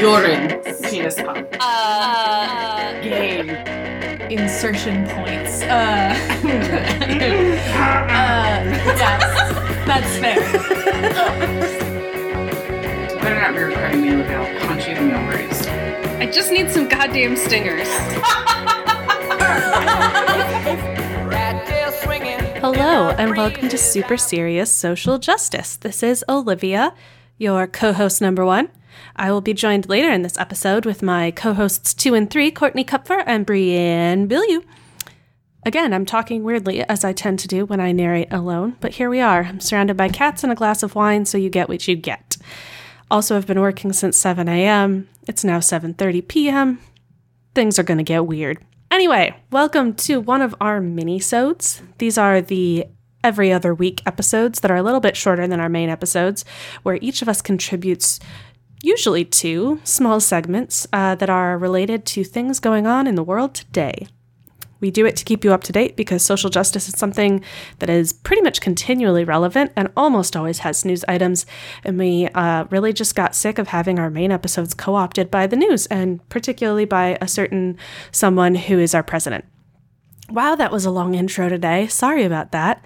Urine. Penis pump. Uh, Game. insertion points. Uh, uh, yes, that's fair. Better not be recording me. Look, I'll punch you in the ovaries. I just need some goddamn stingers. Hello, and welcome to Super Serious Social Justice. This is Olivia, your co host number one. I will be joined later in this episode with my co hosts two and three, Courtney Kupfer and Brienne Billiou. Again, I'm talking weirdly, as I tend to do when I narrate alone, but here we are. I'm surrounded by cats and a glass of wine, so you get what you get. Also, I've been working since 7 a.m. It's now 7:30 p.m. Things are going to get weird. Anyway, welcome to one of our mini-sodes. These are the every other week episodes that are a little bit shorter than our main episodes, where each of us contributes usually two small segments uh, that are related to things going on in the world today. We do it to keep you up to date because social justice is something that is pretty much continually relevant and almost always has news items. And we uh, really just got sick of having our main episodes co opted by the news, and particularly by a certain someone who is our president. Wow, that was a long intro today. Sorry about that.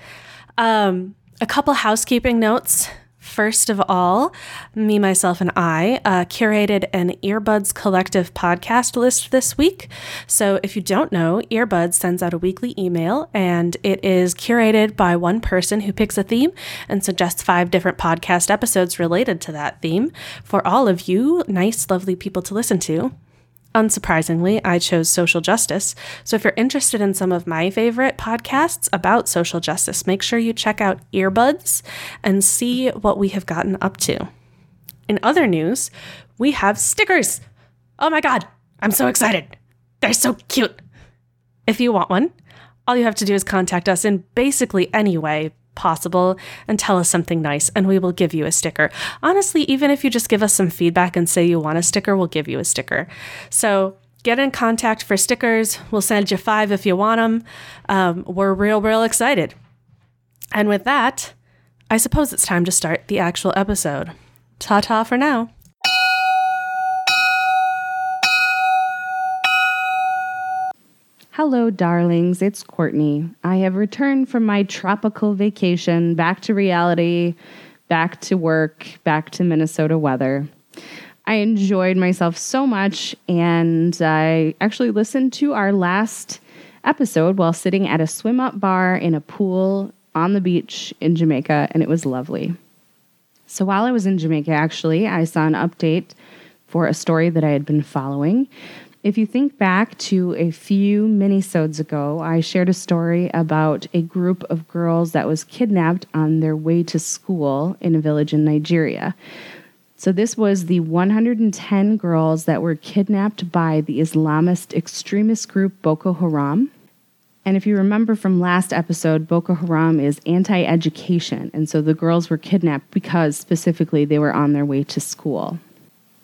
Um, a couple housekeeping notes. First of all, me, myself, and I uh, curated an Earbuds Collective podcast list this week. So, if you don't know, Earbuds sends out a weekly email and it is curated by one person who picks a theme and suggests five different podcast episodes related to that theme for all of you nice, lovely people to listen to. Unsurprisingly, I chose social justice. So if you're interested in some of my favorite podcasts about social justice, make sure you check out Earbuds and see what we have gotten up to. In other news, we have stickers. Oh my God, I'm so excited. They're so cute. If you want one, all you have to do is contact us in basically any way possible and tell us something nice, and we will give you a sticker. Honestly, even if you just give us some feedback and say you want a sticker, we'll give you a sticker. So get in contact for stickers. We'll send you five if you want them. Um, we're real, real excited. And with that, I suppose it's time to start the actual episode. Ta ta for now. Hello, darlings. It's Courtney. I have returned from my tropical vacation back to reality, back to work, back to Minnesota weather. I enjoyed myself so much, and I actually listened to our last episode while sitting at a swim up bar in a pool on the beach in Jamaica, and it was lovely. So while I was in Jamaica, actually, I saw an update for a story that I had been following. If you think back to a few minisodes ago, I shared a story about a group of girls that was kidnapped on their way to school in a village in Nigeria. So this was the 110 girls that were kidnapped by the Islamist extremist group Boko Haram. And if you remember from last episode, Boko Haram is anti education. And so the girls were kidnapped because specifically they were on their way to school.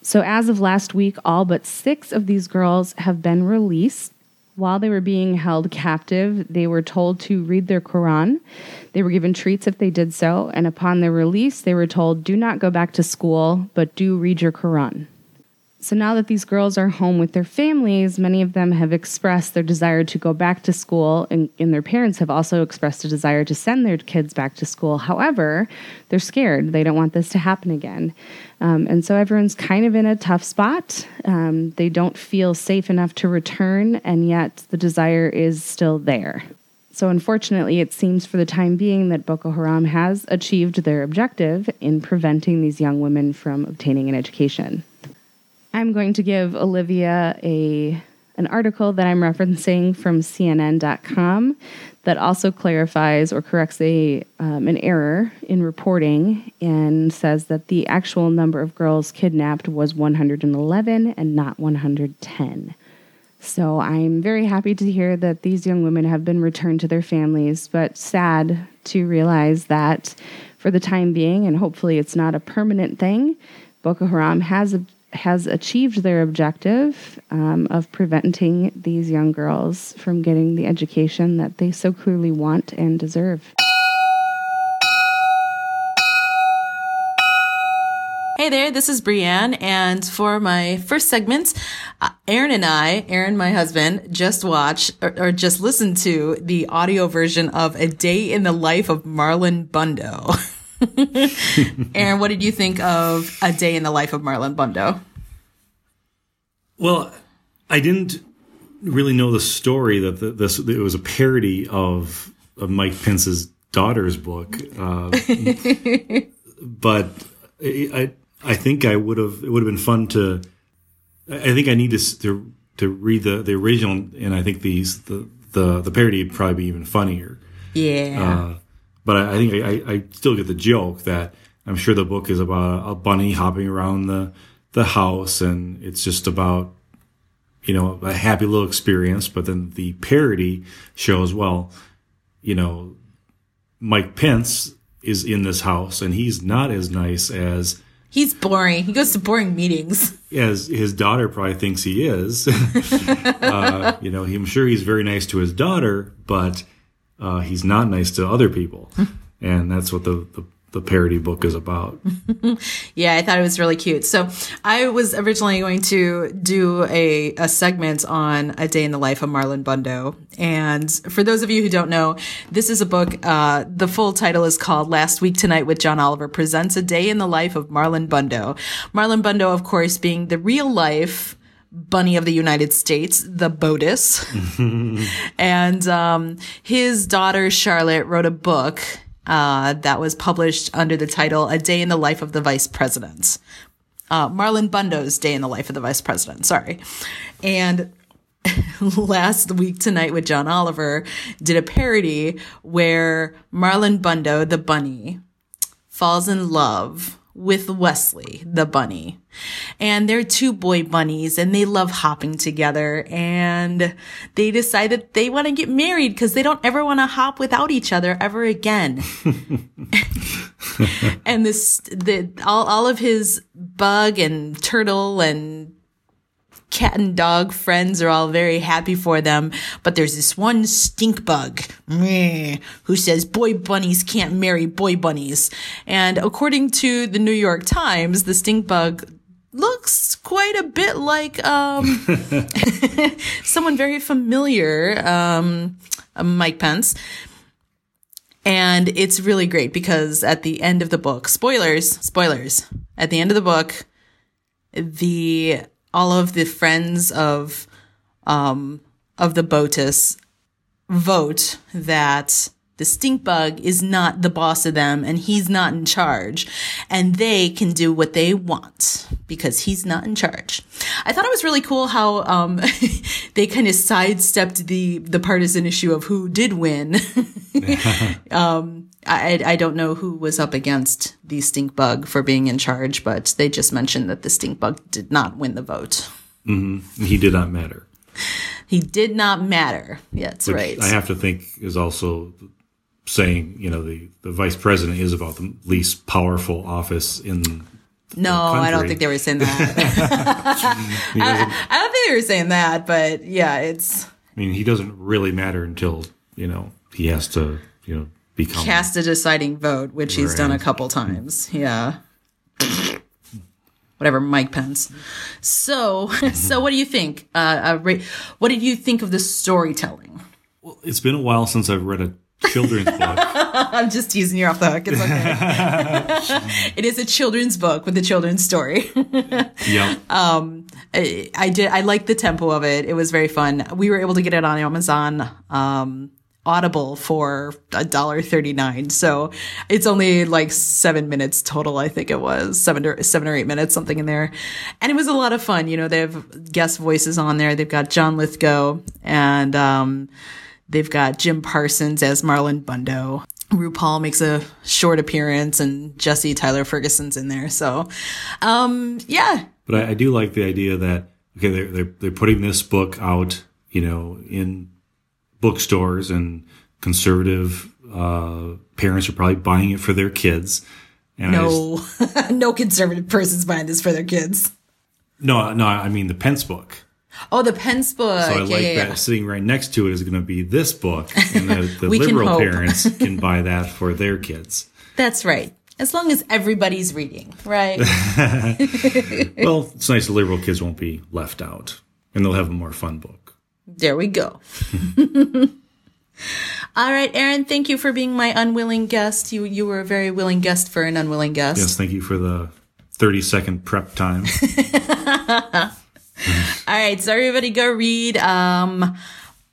So, as of last week, all but six of these girls have been released. While they were being held captive, they were told to read their Quran. They were given treats if they did so. And upon their release, they were told, do not go back to school, but do read your Quran. So now that these girls are home with their families, many of them have expressed their desire to go back to school, and, and, their parents have also expressed a desire to send their kids back to school. However, they're scared. They don't want this to happen again. Um, and so everyone's kind of in a tough spot. Um, they don't feel safe enough to return, and yet the desire is still there. So, unfortunately, it seems for the time being that Boko Haram has achieved their objective in preventing these young women from obtaining an education. I'm going to give Olivia a an article that I'm referencing from CNN.com that also clarifies or corrects a um, an error in reporting and says that the actual number of girls kidnapped was 111 and not 110. So I'm very happy to hear that these young women have been returned to their families, but sad to realize that for the time being, and hopefully it's not a permanent thing, Boko Haram has has achieved their objective um, of preventing these young girls from getting the education that they so clearly want and deserve. Hey there, this is Brienne, and for my first segment, uh, Aaron and I, Aaron, my husband, just watched or, or just listened to the audio version of A Day in the Life of Marlon Bundo. Aaron, what did you think of A Day in the Life of Marlon Bundo? Well, I didn't really know the story that the, this it was a parody of of Mike Pence's daughter's book, uh, but I I think I would have it would have been fun to. I think I need to to to read the the original, and I think these the the the parody would probably be even funnier. Yeah. Uh, but I, I think I, I still get the joke that I'm sure the book is about a bunny hopping around the the house, and it's just about you know a happy little experience. But then the parody shows well, you know, Mike Pence is in this house, and he's not as nice as He's boring. He goes to boring meetings. as his daughter probably thinks he is. uh, you know, I'm sure he's very nice to his daughter, but uh, he's not nice to other people, and that's what the, the the parody book is about. Yeah, I thought it was really cute. So I was originally going to do a, a segment on a day in the life of Marlon Bundo. And for those of you who don't know, this is a book. Uh, the full title is called Last Week Tonight with John Oliver presents a day in the life of Marlon Bundo. Marlon Bundo, of course, being the real life bunny of the United States, the Botus. and um, his daughter Charlotte wrote a book uh, that was published under the title "A Day in the Life of the Vice President." Uh, Marlon Bundo's Day in the Life of the Vice President. Sorry, and last week tonight with John Oliver did a parody where Marlon Bundo, the bunny, falls in love with Wesley, the bunny. And they're two boy bunnies and they love hopping together and they decide that they want to get married because they don't ever want to hop without each other ever again. and this, the, all, all of his bug and turtle and cat and dog friends are all very happy for them, but there's this one stink bug who says boy bunnies can't marry boy bunnies. And according to the New York Times, the stink bug looks quite a bit like um, someone very familiar, um, Mike Pence. And it's really great because at the end of the book, spoilers, spoilers, at the end of the book, the all of the friends of um of the Botus vote that the stink bug is not the boss of them and he's not in charge and they can do what they want because he's not in charge. I thought it was really cool how um they kind of sidestepped the the partisan issue of who did win. um I, I don't know who was up against the stink bug for being in charge, but they just mentioned that the stink bug did not win the vote. Mm-hmm. He did not matter. He did not matter. Yeah, that's Which right. I have to think is also saying, you know, the, the vice president is about the least powerful office in. no, I don't think they were saying that. Doesn't, I don't think they were saying that, but yeah, it's I mean, he doesn't really matter until you know he has to, you know, become. cast a deciding vote, which he's done a couple times. Yeah. Whatever, Mike Pence. So, so what do you think? Uh, uh, Ra- what did you think of the storytelling? Well, it's been a while since I've read a children's book. I'm just teasing you off the hook. It's okay. it is a children's book with a children's story. yeah, I, I did. I liked the tempo of it. It was very fun. We were able to get it on Amazon um, Audible for a dollar thirty nine. So it's only like seven minutes total. I think it was seven or seven or eight minutes, something in there. And it was a lot of fun. You know, they have guest voices on there. They've got John Lithgow and um, they've got Jim Parsons as Marlon Bundo. RuPaul makes a short appearance, and Jesse Tyler Ferguson's in there. So, um, yeah, but I, I do like the idea that okay, they're, they're they're putting this book out, you know, in bookstores and conservative uh, parents are probably buying it for their kids. And I just- no, no conservative person's buying this for their kids. no, no, I mean the Pence book. Oh, the Pence book. So I yeah, like yeah, that yeah. sitting right next to it is going to be this book, and the, the We can liberal parents can buy that for their kids. That's right. As long as everybody's reading, right? Well, it's nice the liberal kids won't be left out, and they'll have a more fun book. There we go. All right, Aaron, thank you for being my unwilling guest. You you were a very willing guest for an unwilling guest. Yes, thank you for the thirty second prep time. All right, so everybody go read um,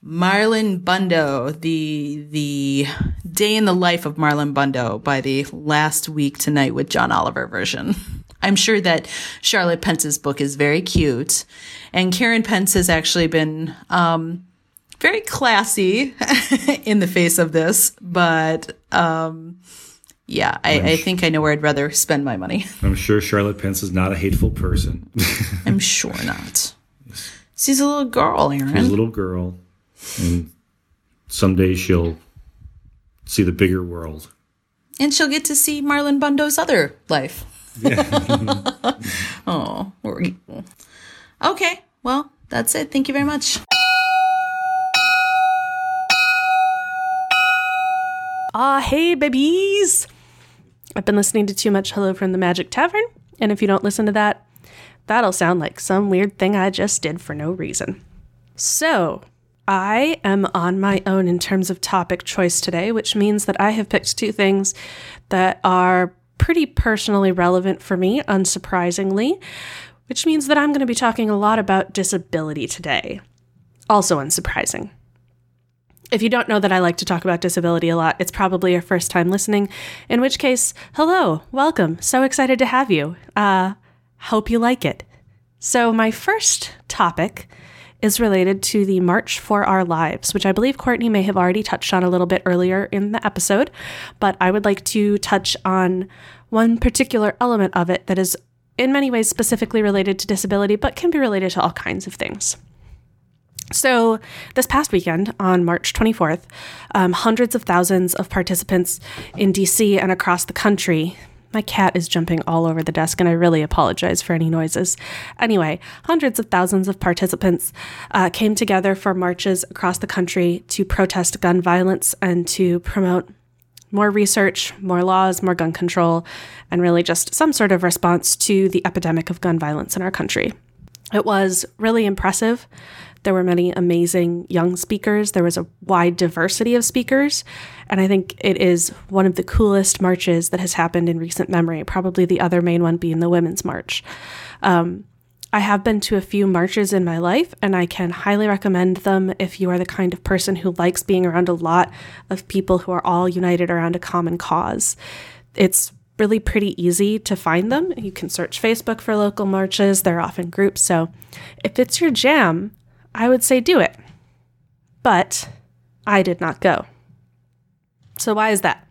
Marlon Bundo, the the day in the life of Marlon Bundo by the Last Week Tonight with John Oliver version. I'm sure that Charlotte Pence's book is very cute, and Karen Pence has actually been um, very classy in the face of this, but um, yeah, I, I think I know where I'd rather spend my money. I'm sure Charlotte Pence is not a hateful person. I'm sure not. She's a little girl, Aaron. She's a little girl, and someday she'll see the bigger world. and she'll get to see Marlon Bundo's other life. oh, we're equal. Okay, well, that's it. Thank you very much. Ah, hey, babies! I've been listening to too much Hello from the Magic Tavern, and if you don't listen to that, that'll sound like some weird thing I just did for no reason. So, I am on my own in terms of topic choice today, which means that I have picked two things that are pretty personally relevant for me, unsurprisingly, which means that I'm going to be talking a lot about disability today. Also unsurprising. If you don't know that I like to talk about disability a lot, it's probably your first time listening, in which case, hello, welcome. So excited to have you. Uh, hope you like it. So, my first topic is related to the March for Our Lives, which I believe Courtney may have already touched on a little bit earlier in the episode, but I would like to touch on one particular element of it that is in many ways specifically related to disability, but can be related to all kinds of things. So, this past weekend on March 24th, um, hundreds of thousands of participants in DC and across the country. My cat is jumping all over the desk, and I really apologize for any noises. Anyway, hundreds of thousands of participants uh, came together for marches across the country to protest gun violence and to promote more research, more laws, more gun control, and really just some sort of response to the epidemic of gun violence in our country. It was really impressive. There were many amazing young speakers. There was a wide diversity of speakers. And I think it is one of the coolest marches that has happened in recent memory, probably the other main one being the Women's March. Um, I have been to a few marches in my life, and I can highly recommend them if you are the kind of person who likes being around a lot of people who are all united around a common cause. It's really pretty easy to find them. You can search Facebook for local marches, they're often groups. So if it's your jam, I would say do it. But I did not go. So why is that?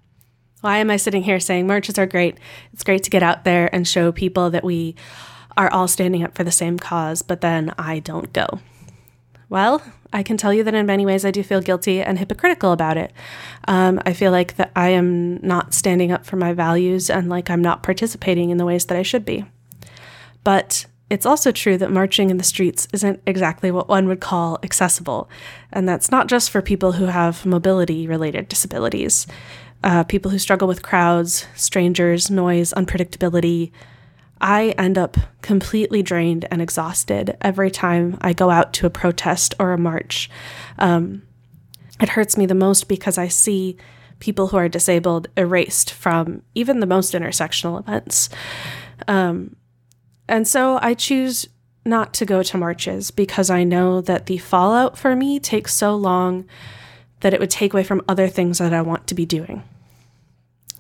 Why am I sitting here saying marches are great? It's great to get out there and show people that we are all standing up for the same cause, but then I don't go. Well, I can tell you that in many ways I do feel guilty and hypocritical about it. Um, I feel like that I am not standing up for my values and like I'm not participating in the ways that I should be. But it's also true that marching in the streets isn't exactly what one would call accessible. And that's not just for people who have mobility related disabilities. Uh, people who struggle with crowds, strangers, noise, unpredictability. I end up completely drained and exhausted every time I go out to a protest or a march. Um, it hurts me the most because I see people who are disabled erased from even the most intersectional events. Um, and so I choose not to go to marches because I know that the fallout for me takes so long that it would take away from other things that I want to be doing.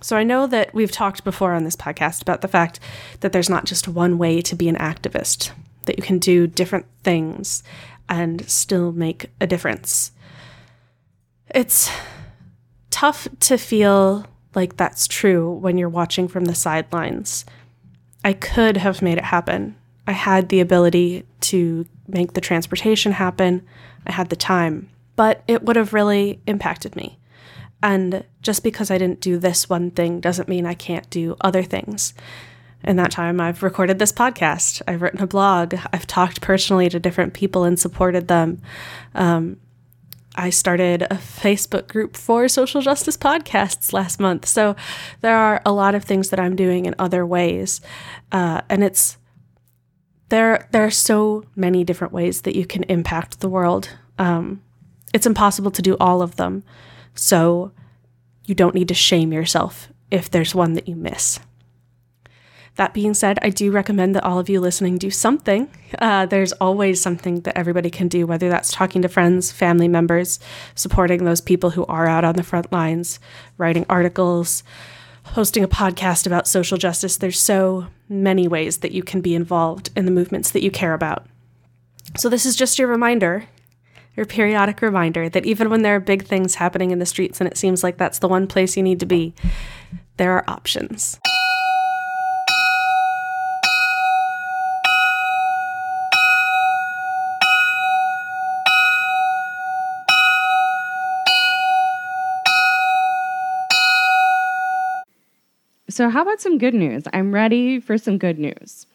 So I know that we've talked before on this podcast about the fact that there's not just one way to be an activist, that you can do different things and still make a difference. It's tough to feel like that's true when you're watching from the sidelines. I could have made it happen. I had the ability to make the transportation happen, I had the time, but it would have really impacted me. And just because I didn't do this one thing doesn't mean I can't do other things. In that time, I've recorded this podcast, I've written a blog, I've talked personally to different people and supported them. Um, I started a Facebook group for social justice podcasts last month. So there are a lot of things that I'm doing in other ways. Uh, and it's there there are so many different ways that you can impact the world. Um, it's impossible to do all of them. So you don't need to shame yourself if there's one that you miss. That being said, I do recommend that all of you listening do something. Uh, there's always something that everybody can do, whether that's talking to friends, family members, supporting those people who are out on the front lines, writing articles, hosting a podcast about social justice. There's so many ways that you can be involved in the movements that you care about. So, this is just your reminder, your periodic reminder that even when there are big things happening in the streets and it seems like that's the one place you need to be, there are options. So, how about some good news? I'm ready for some good news.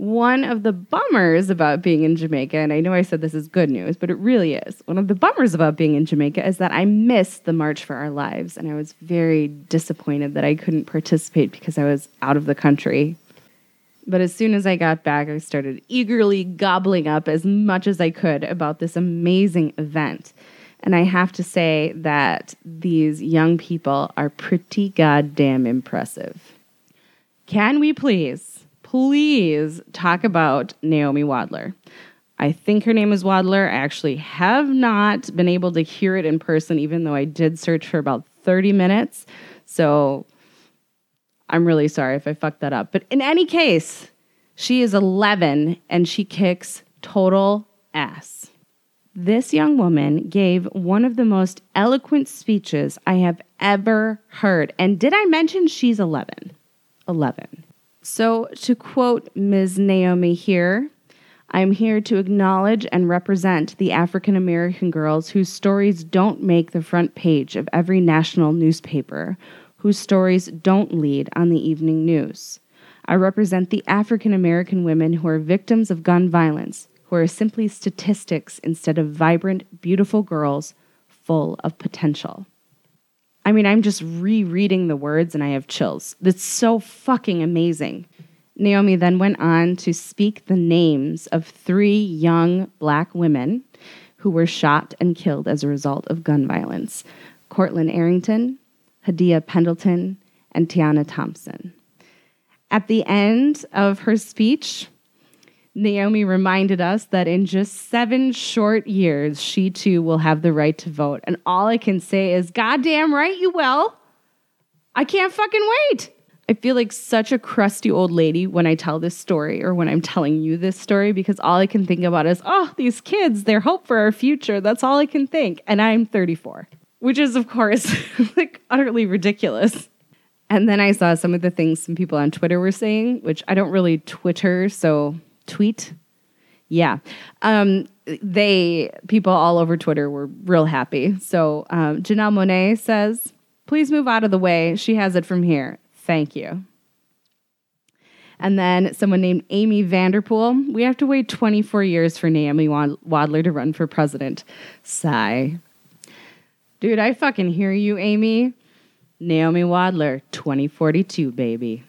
One of the bummers about being in Jamaica, and I know I said this is good news, but it really is. One of the bummers about being in Jamaica is that I missed the March for Our Lives, and I was very disappointed that I couldn't participate because I was out of the country. But as soon as I got back, I started eagerly gobbling up as much as I could about this amazing event. And I have to say that these young people are pretty goddamn impressive. Can we please, please talk about Naomi Wadler? I think her name is Wadler. I actually have not been able to hear it in person, even though I did search for about 30 minutes. So I'm really sorry if I fucked that up. But in any case, she is 11 and she kicks total ass. This young woman gave one of the most eloquent speeches I have ever heard. And did I mention she's 11? 11. So, to quote Ms. Naomi here, I'm here to acknowledge and represent the African American girls whose stories don't make the front page of every national newspaper, whose stories don't lead on the evening news. I represent the African American women who are victims of gun violence, who are simply statistics instead of vibrant, beautiful girls full of potential. I mean, I'm just rereading the words and I have chills. That's so fucking amazing. Naomi then went on to speak the names of three young black women who were shot and killed as a result of gun violence Courtlin Arrington, Hadiya Pendleton, and Taiyania Thompson. At the end of her speech, Naomi reminded us that in just seven short years, she too will have the right to vote. And all I can say is, goddamn right you will. I can't fucking wait. I feel like such a crusty old lady when I tell this story or when I'm telling you this story because all I can think about is, oh, these kids, they're hope for our future. That's all I can think. And I'm 34, which is, of course, like utterly ridiculous. And then I saw some of the things some people on Twitter were saying, which I don't really Twitter, so tweet. Yeah. Um, they, people all over Twitter were real happy. So um, Janelle Monáe says, please move out of the way. She has it from here. Thank you. And then someone named Amy Vanderpool. We have to wait 24 years for Naomi Wadler to run for president. Sigh. Dude, I fucking hear you, Amy. Naomi Wadler, 2042, baby.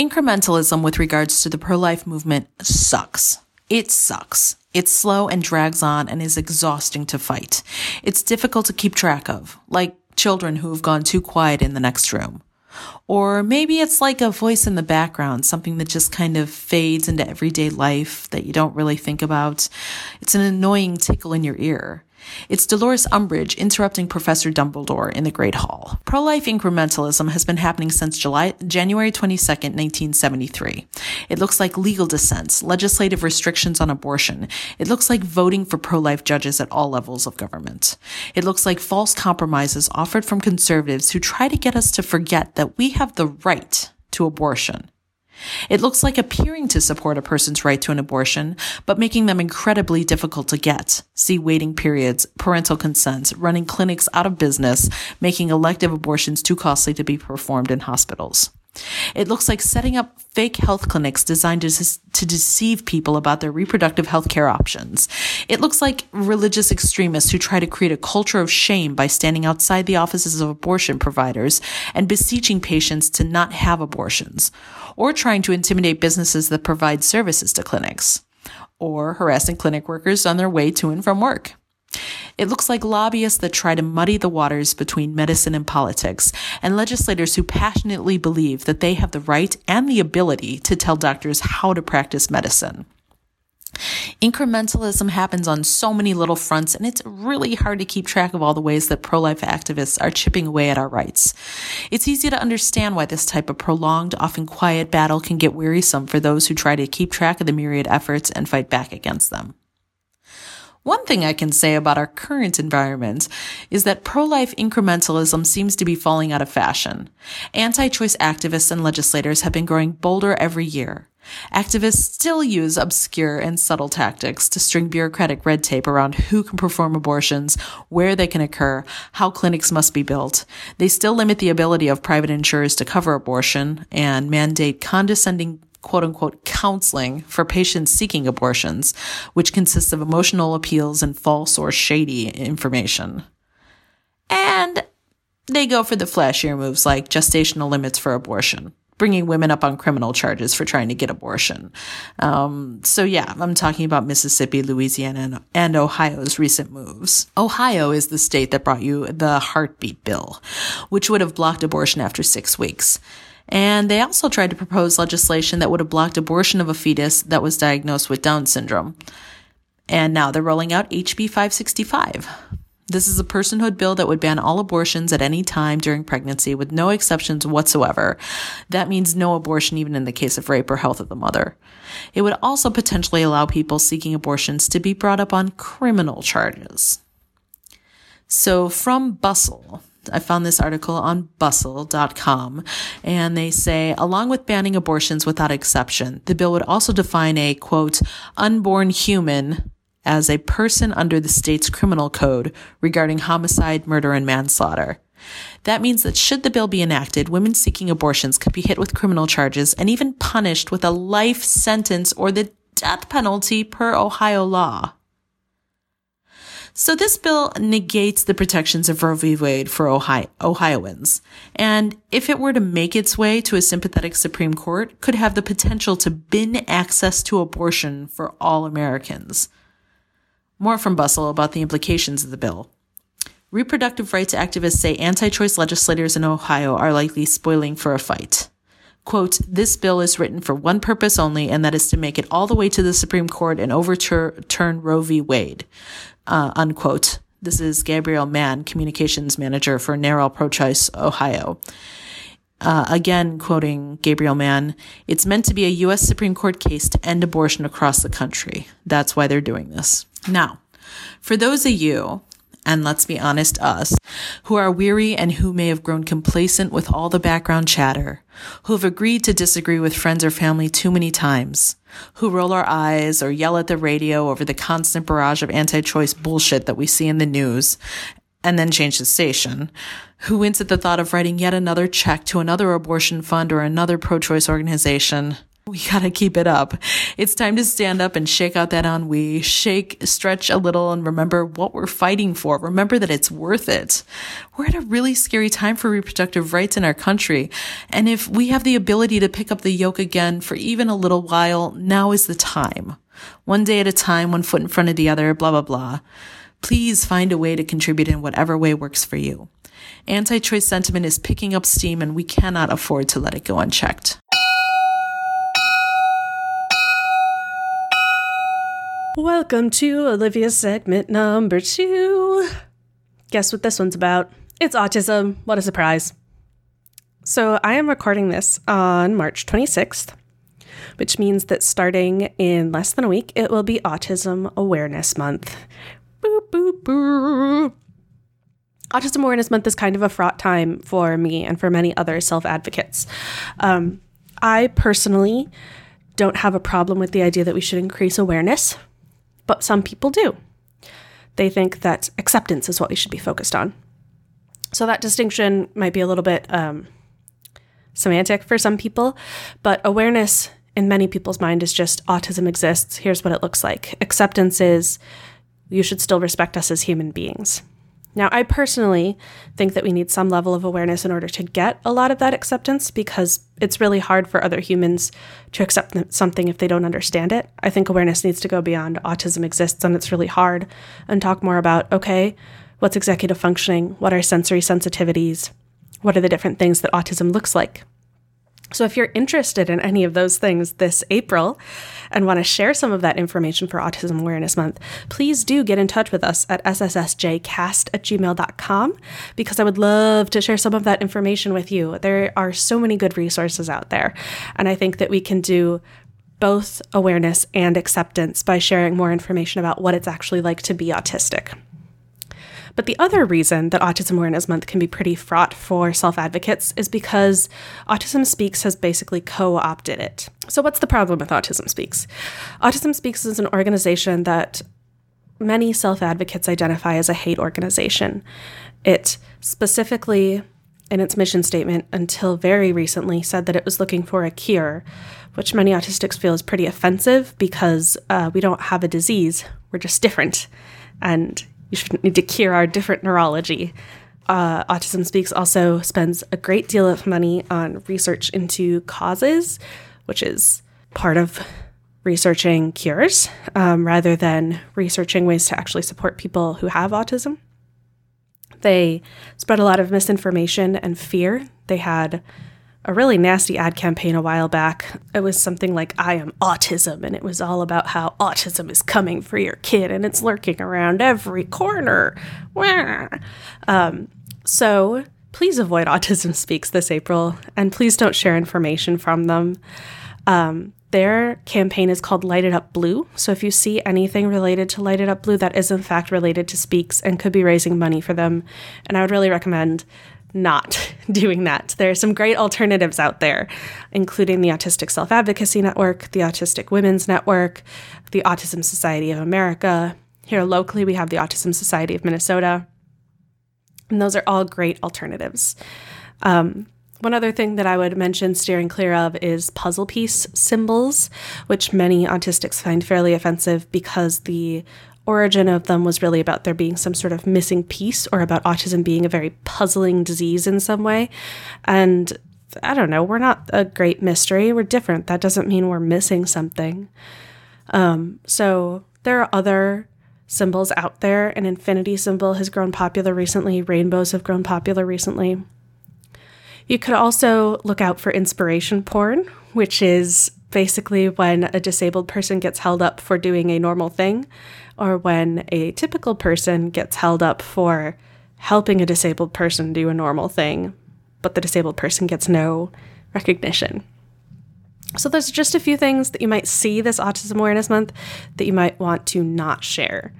Incrementalism with regards to the pro life movement sucks. It sucks. It's slow and drags on and is exhausting to fight. It's difficult to keep track of, like children who have gone too quiet in the next room. Or maybe it's like a voice in the background, something that just kind of fades into everyday life that you don't really think about. It's an annoying tickle in your ear. It's Dolores Umbridge interrupting Professor Dumbledore in the Great Hall. Pro-life incrementalism has been happening since July, January 22nd, 1973. It looks like legal dissents, legislative restrictions on abortion. It looks like voting for pro-life judges at all levels of government. It looks like false compromises offered from conservatives who try to get us to forget that we have the right to abortion. It looks like appearing to support a person's right to an abortion, but making them incredibly difficult to get. See waiting periods, parental consent, running clinics out of business, making elective abortions too costly to be performed in hospitals. It looks like setting up fake health clinics designed to, to deceive people about their reproductive health care options. It looks like religious extremists who try to create a culture of shame by standing outside the offices of abortion providers and beseeching patients to not have abortions, or trying to intimidate businesses that provide services to clinics, or harassing clinic workers on their way to and from work. It looks like lobbyists that try to muddy the waters between medicine and politics, and legislators who passionately believe that they have the right and the ability to tell doctors how to practice medicine. Incrementalism happens on so many little fronts, and it's really hard to keep track of all the ways that pro life activists are chipping away at our rights. It's easy to understand why this type of prolonged, often quiet battle can get wearisome for those who try to keep track of the myriad efforts and fight back against them. One thing I can say about our current environment is that pro-life incrementalism seems to be falling out of fashion. Anti-choice activists and legislators have been growing bolder every year. Activists still use obscure and subtle tactics to string bureaucratic red tape around who can perform abortions, where they can occur, how clinics must be built. They still limit the ability of private insurers to cover abortion and mandate condescending quote unquote counseling for patients seeking abortions, which consists of emotional appeals and false or shady information. And they go for the flashier moves like gestational limits for abortion, bringing women up on criminal charges for trying to get abortion. Um, so yeah, I'm talking about Mississippi, Louisiana, and, and Ohio's recent moves. Ohio is the state that brought you the heartbeat bill, which would have blocked abortion after six weeks. And they also tried to propose legislation that would have blocked abortion of a fetus that was diagnosed with Down syndrome. And now they're rolling out HB 565. This is a personhood bill that would ban all abortions at any time during pregnancy with no exceptions whatsoever. That means no abortion even in the case of rape or health of the mother. It would also potentially allow people seeking abortions to be brought up on criminal charges. So from Bustle, I found this article on bustle.com and they say, along with banning abortions without exception, the bill would also define a quote, unborn human as a person under the state's criminal code regarding homicide, murder, and manslaughter. That means that should the bill be enacted, women seeking abortions could be hit with criminal charges and even punished with a life sentence or the death penalty per Ohio law. So this bill negates the protections of Roe v. Wade for Ohio- Ohioans. And if it were to make its way to a sympathetic Supreme Court, could have the potential to bin access to abortion for all Americans. More from Bustle about the implications of the bill. Reproductive rights activists say anti-choice legislators in Ohio are likely spoiling for a fight. Quote, this bill is written for one purpose only, and that is to make it all the way to the Supreme Court and overturn Roe v. Wade uh, unquote. This is Gabriel Mann, communications manager for NARAL Pro Choice Ohio. Uh, again, quoting Gabriel Mann, it's meant to be a U.S. Supreme Court case to end abortion across the country. That's why they're doing this. Now, for those of you and let's be honest, us, who are weary and who may have grown complacent with all the background chatter, who have agreed to disagree with friends or family too many times, who roll our eyes or yell at the radio over the constant barrage of anti-choice bullshit that we see in the news, and then change the station, who wince at the thought of writing yet another check to another abortion fund or another pro-choice organization, we gotta keep it up. It's time to stand up and shake out that ennui, shake, stretch a little, and remember what we're fighting for. Remember that it's worth it. We're at a really scary time for reproductive rights in our country. And if we have the ability to pick up the yoke again for even a little while, now is the time. One day at a time, one foot in front of the other, blah, blah, blah. Please find a way to contribute in whatever way works for you. Anti-choice sentiment is picking up steam and we cannot afford to let it go unchecked. Welcome to Olivia's segment number two. Guess what this one's about? It's autism. What a surprise. So, I am recording this on March 26th, which means that starting in less than a week, it will be Autism Awareness Month. Boop, boop, boop. Autism Awareness Month is kind of a fraught time for me and for many other self advocates. Um, I personally don't have a problem with the idea that we should increase awareness but some people do. They think that acceptance is what we should be focused on. So that distinction might be a little bit um, semantic for some people, but awareness in many people's mind is just autism exists. Here's what it looks like. Acceptance is you should still respect us as human beings. Now, I personally think that we need some level of awareness in order to get a lot of that acceptance because it's really hard for other humans to accept something if they don't understand it. I think awareness needs to go beyond autism exists and it's really hard and talk more about okay, what's executive functioning? What are sensory sensitivities? What are the different things that autism looks like? So, if you're interested in any of those things this April and want to share some of that information for Autism Awareness Month, please do get in touch with us at sssjcast at gmail.com because I would love to share some of that information with you. There are so many good resources out there, and I think that we can do both awareness and acceptance by sharing more information about what it's actually like to be autistic. But the other reason that Autism Awareness Month can be pretty fraught for self advocates is because Autism Speaks has basically co opted it. So, what's the problem with Autism Speaks? Autism Speaks is an organization that many self advocates identify as a hate organization. It specifically, in its mission statement, until very recently, said that it was looking for a cure, which many autistics feel is pretty offensive because uh, we don't have a disease, we're just different. And you need to cure our different neurology. Uh, Autism Speaks also spends a great deal of money on research into causes, which is part of researching cures um, rather than researching ways to actually support people who have autism. They spread a lot of misinformation and fear. They had a really nasty ad campaign a while back. It was something like, I am autism, and it was all about how autism is coming for your kid and it's lurking around every corner. Um, so please avoid Autism Speaks this April, and please don't share information from them. Um, their campaign is called Light It Up Blue. So if you see anything related to Light It Up Blue that is in fact related to Speaks and could be raising money for them, and I would really recommend not doing that. There are some great alternatives out there, including the Autistic Self Advocacy Network, the Autistic Women's Network, the Autism Society of America. Here locally, we have the Autism Society of Minnesota. And those are all great alternatives. Um, one other thing that I would mention steering clear of is puzzle piece symbols, which many autistics find fairly offensive because the origin of them was really about there being some sort of missing piece or about autism being a very puzzling disease in some way. And I don't know, we're not a great mystery. We're different. That doesn't mean we're missing something. Um, so there are other symbols out there. An infinity symbol has grown popular recently, rainbows have grown popular recently. You could also look out for inspiration porn, which is basically when a disabled person gets held up for doing a normal thing or when a typical person gets held up for helping a disabled person do a normal thing, but the disabled person gets no recognition. So, there's just a few things that you might see this Autism Awareness Month that you might want to not share.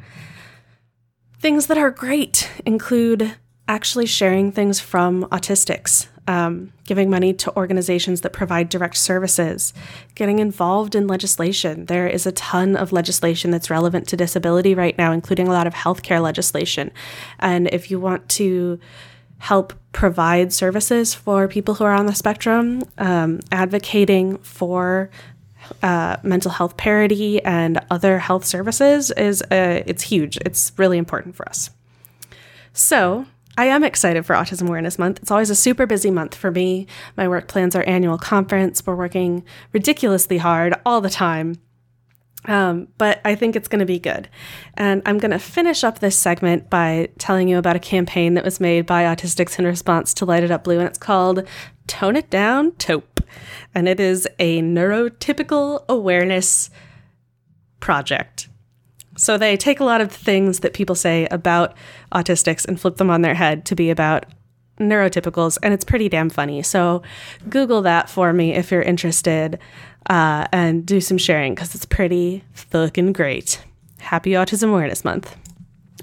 Things that are great include actually sharing things from autistics um, giving money to organizations that provide direct services, getting involved in legislation. There is a ton of legislation that's relevant to disability right now, including a lot of healthcare legislation. And if you want to help provide services for people who are on the spectrum, um, advocating for uh, mental health parity and other health services is uh, it's huge. It's really important for us. So I am excited for Autism Awareness Month. It's always a super busy month for me. My work plans our annual conference. We're working ridiculously hard all the time. Um, but I think it's going to be good. And I'm going to finish up this segment by telling you about a campaign that was made by Autistics in response to Light It Up Blue, and it's called Tone It Down Taupe. And it is a neurotypical awareness project. So they take a lot of things that people say about autistics and flip them on their head to be about neurotypicals, and it's pretty damn funny. So Google that for me if you're interested uh, and do some sharing because it's pretty fucking great. Happy Autism Awareness Month.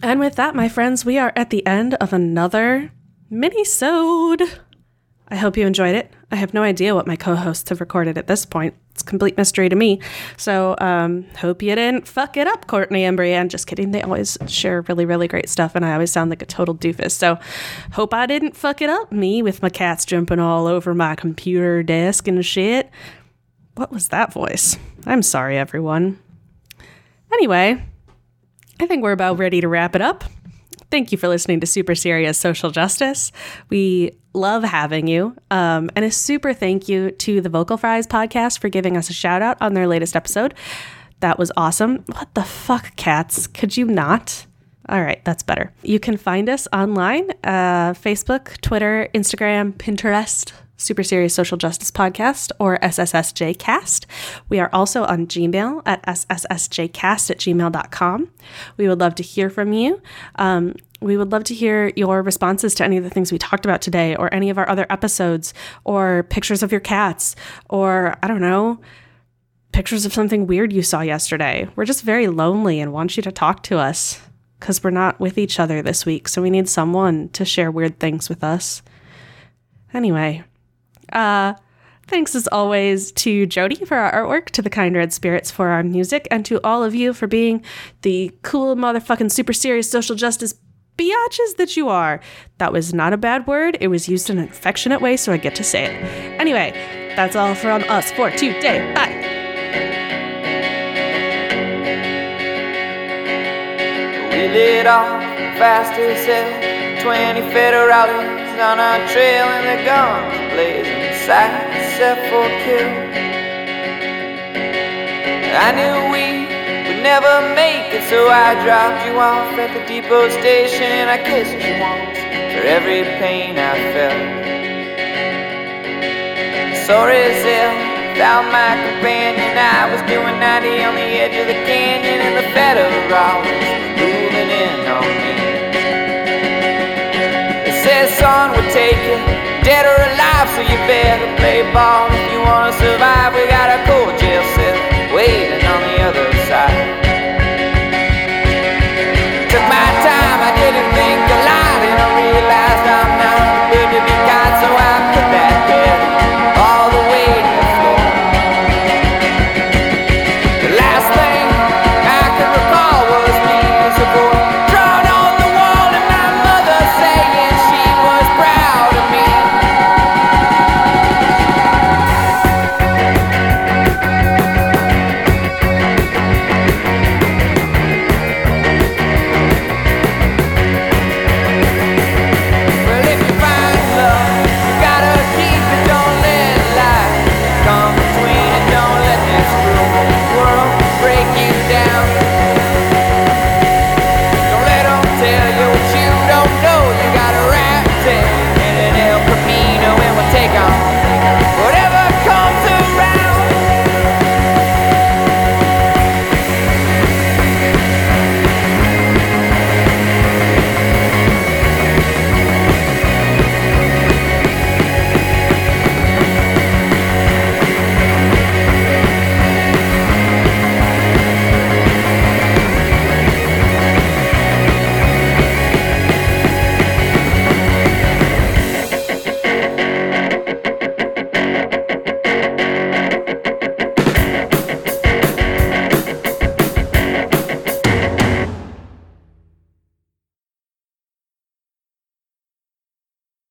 And with that, my friends, we are at the end of another mini-sode. I hope you enjoyed it. I have no idea what my co hosts have recorded at this point. It's a complete mystery to me. So, um, hope you didn't fuck it up, Courtney and Brienne. Just kidding. They always share really, really great stuff, and I always sound like a total doofus. So, hope I didn't fuck it up. Me with my cats jumping all over my computer desk and shit. What was that voice? I'm sorry, everyone. Anyway, I think we're about ready to wrap it up. Thank you for listening to Super Serious Social Justice. We love having you. Um, and a super thank you to the Vocal Fries podcast for giving us a shout out on their latest episode. That was awesome. What the fuck, cats? Could you not? All right, that's better. You can find us online uh, Facebook, Twitter, Instagram, Pinterest, Super Serious Social Justice Podcast, or SSSJcast. We are also on Gmail at SSSJcast at gmail.com. We would love to hear from you. Um, we would love to hear your responses to any of the things we talked about today, or any of our other episodes, or pictures of your cats, or I don't know, pictures of something weird you saw yesterday. We're just very lonely and want you to talk to us because we're not with each other this week. So we need someone to share weird things with us. Anyway, uh, thanks as always to Jody for our artwork, to the Kind Red Spirits for our music, and to all of you for being the cool motherfucking super serious social justice biatches that you are. That was not a bad word. It was used in an affectionate way, so I get to say it. Anyway, that's all from us for today. Bye. We lit off fast as hell. Twenty federales on our trail and the guns blazing sight set for kill. I knew we never make it, so I dropped you off at the depot station and I kissed you once for every pain I felt. Sorry, Zell, without my companion, I was doing 90 on the edge of the canyon and the federal was moving in on me. It says, son, we'll take you, dead or alive, so you better play ball if you wanna survive.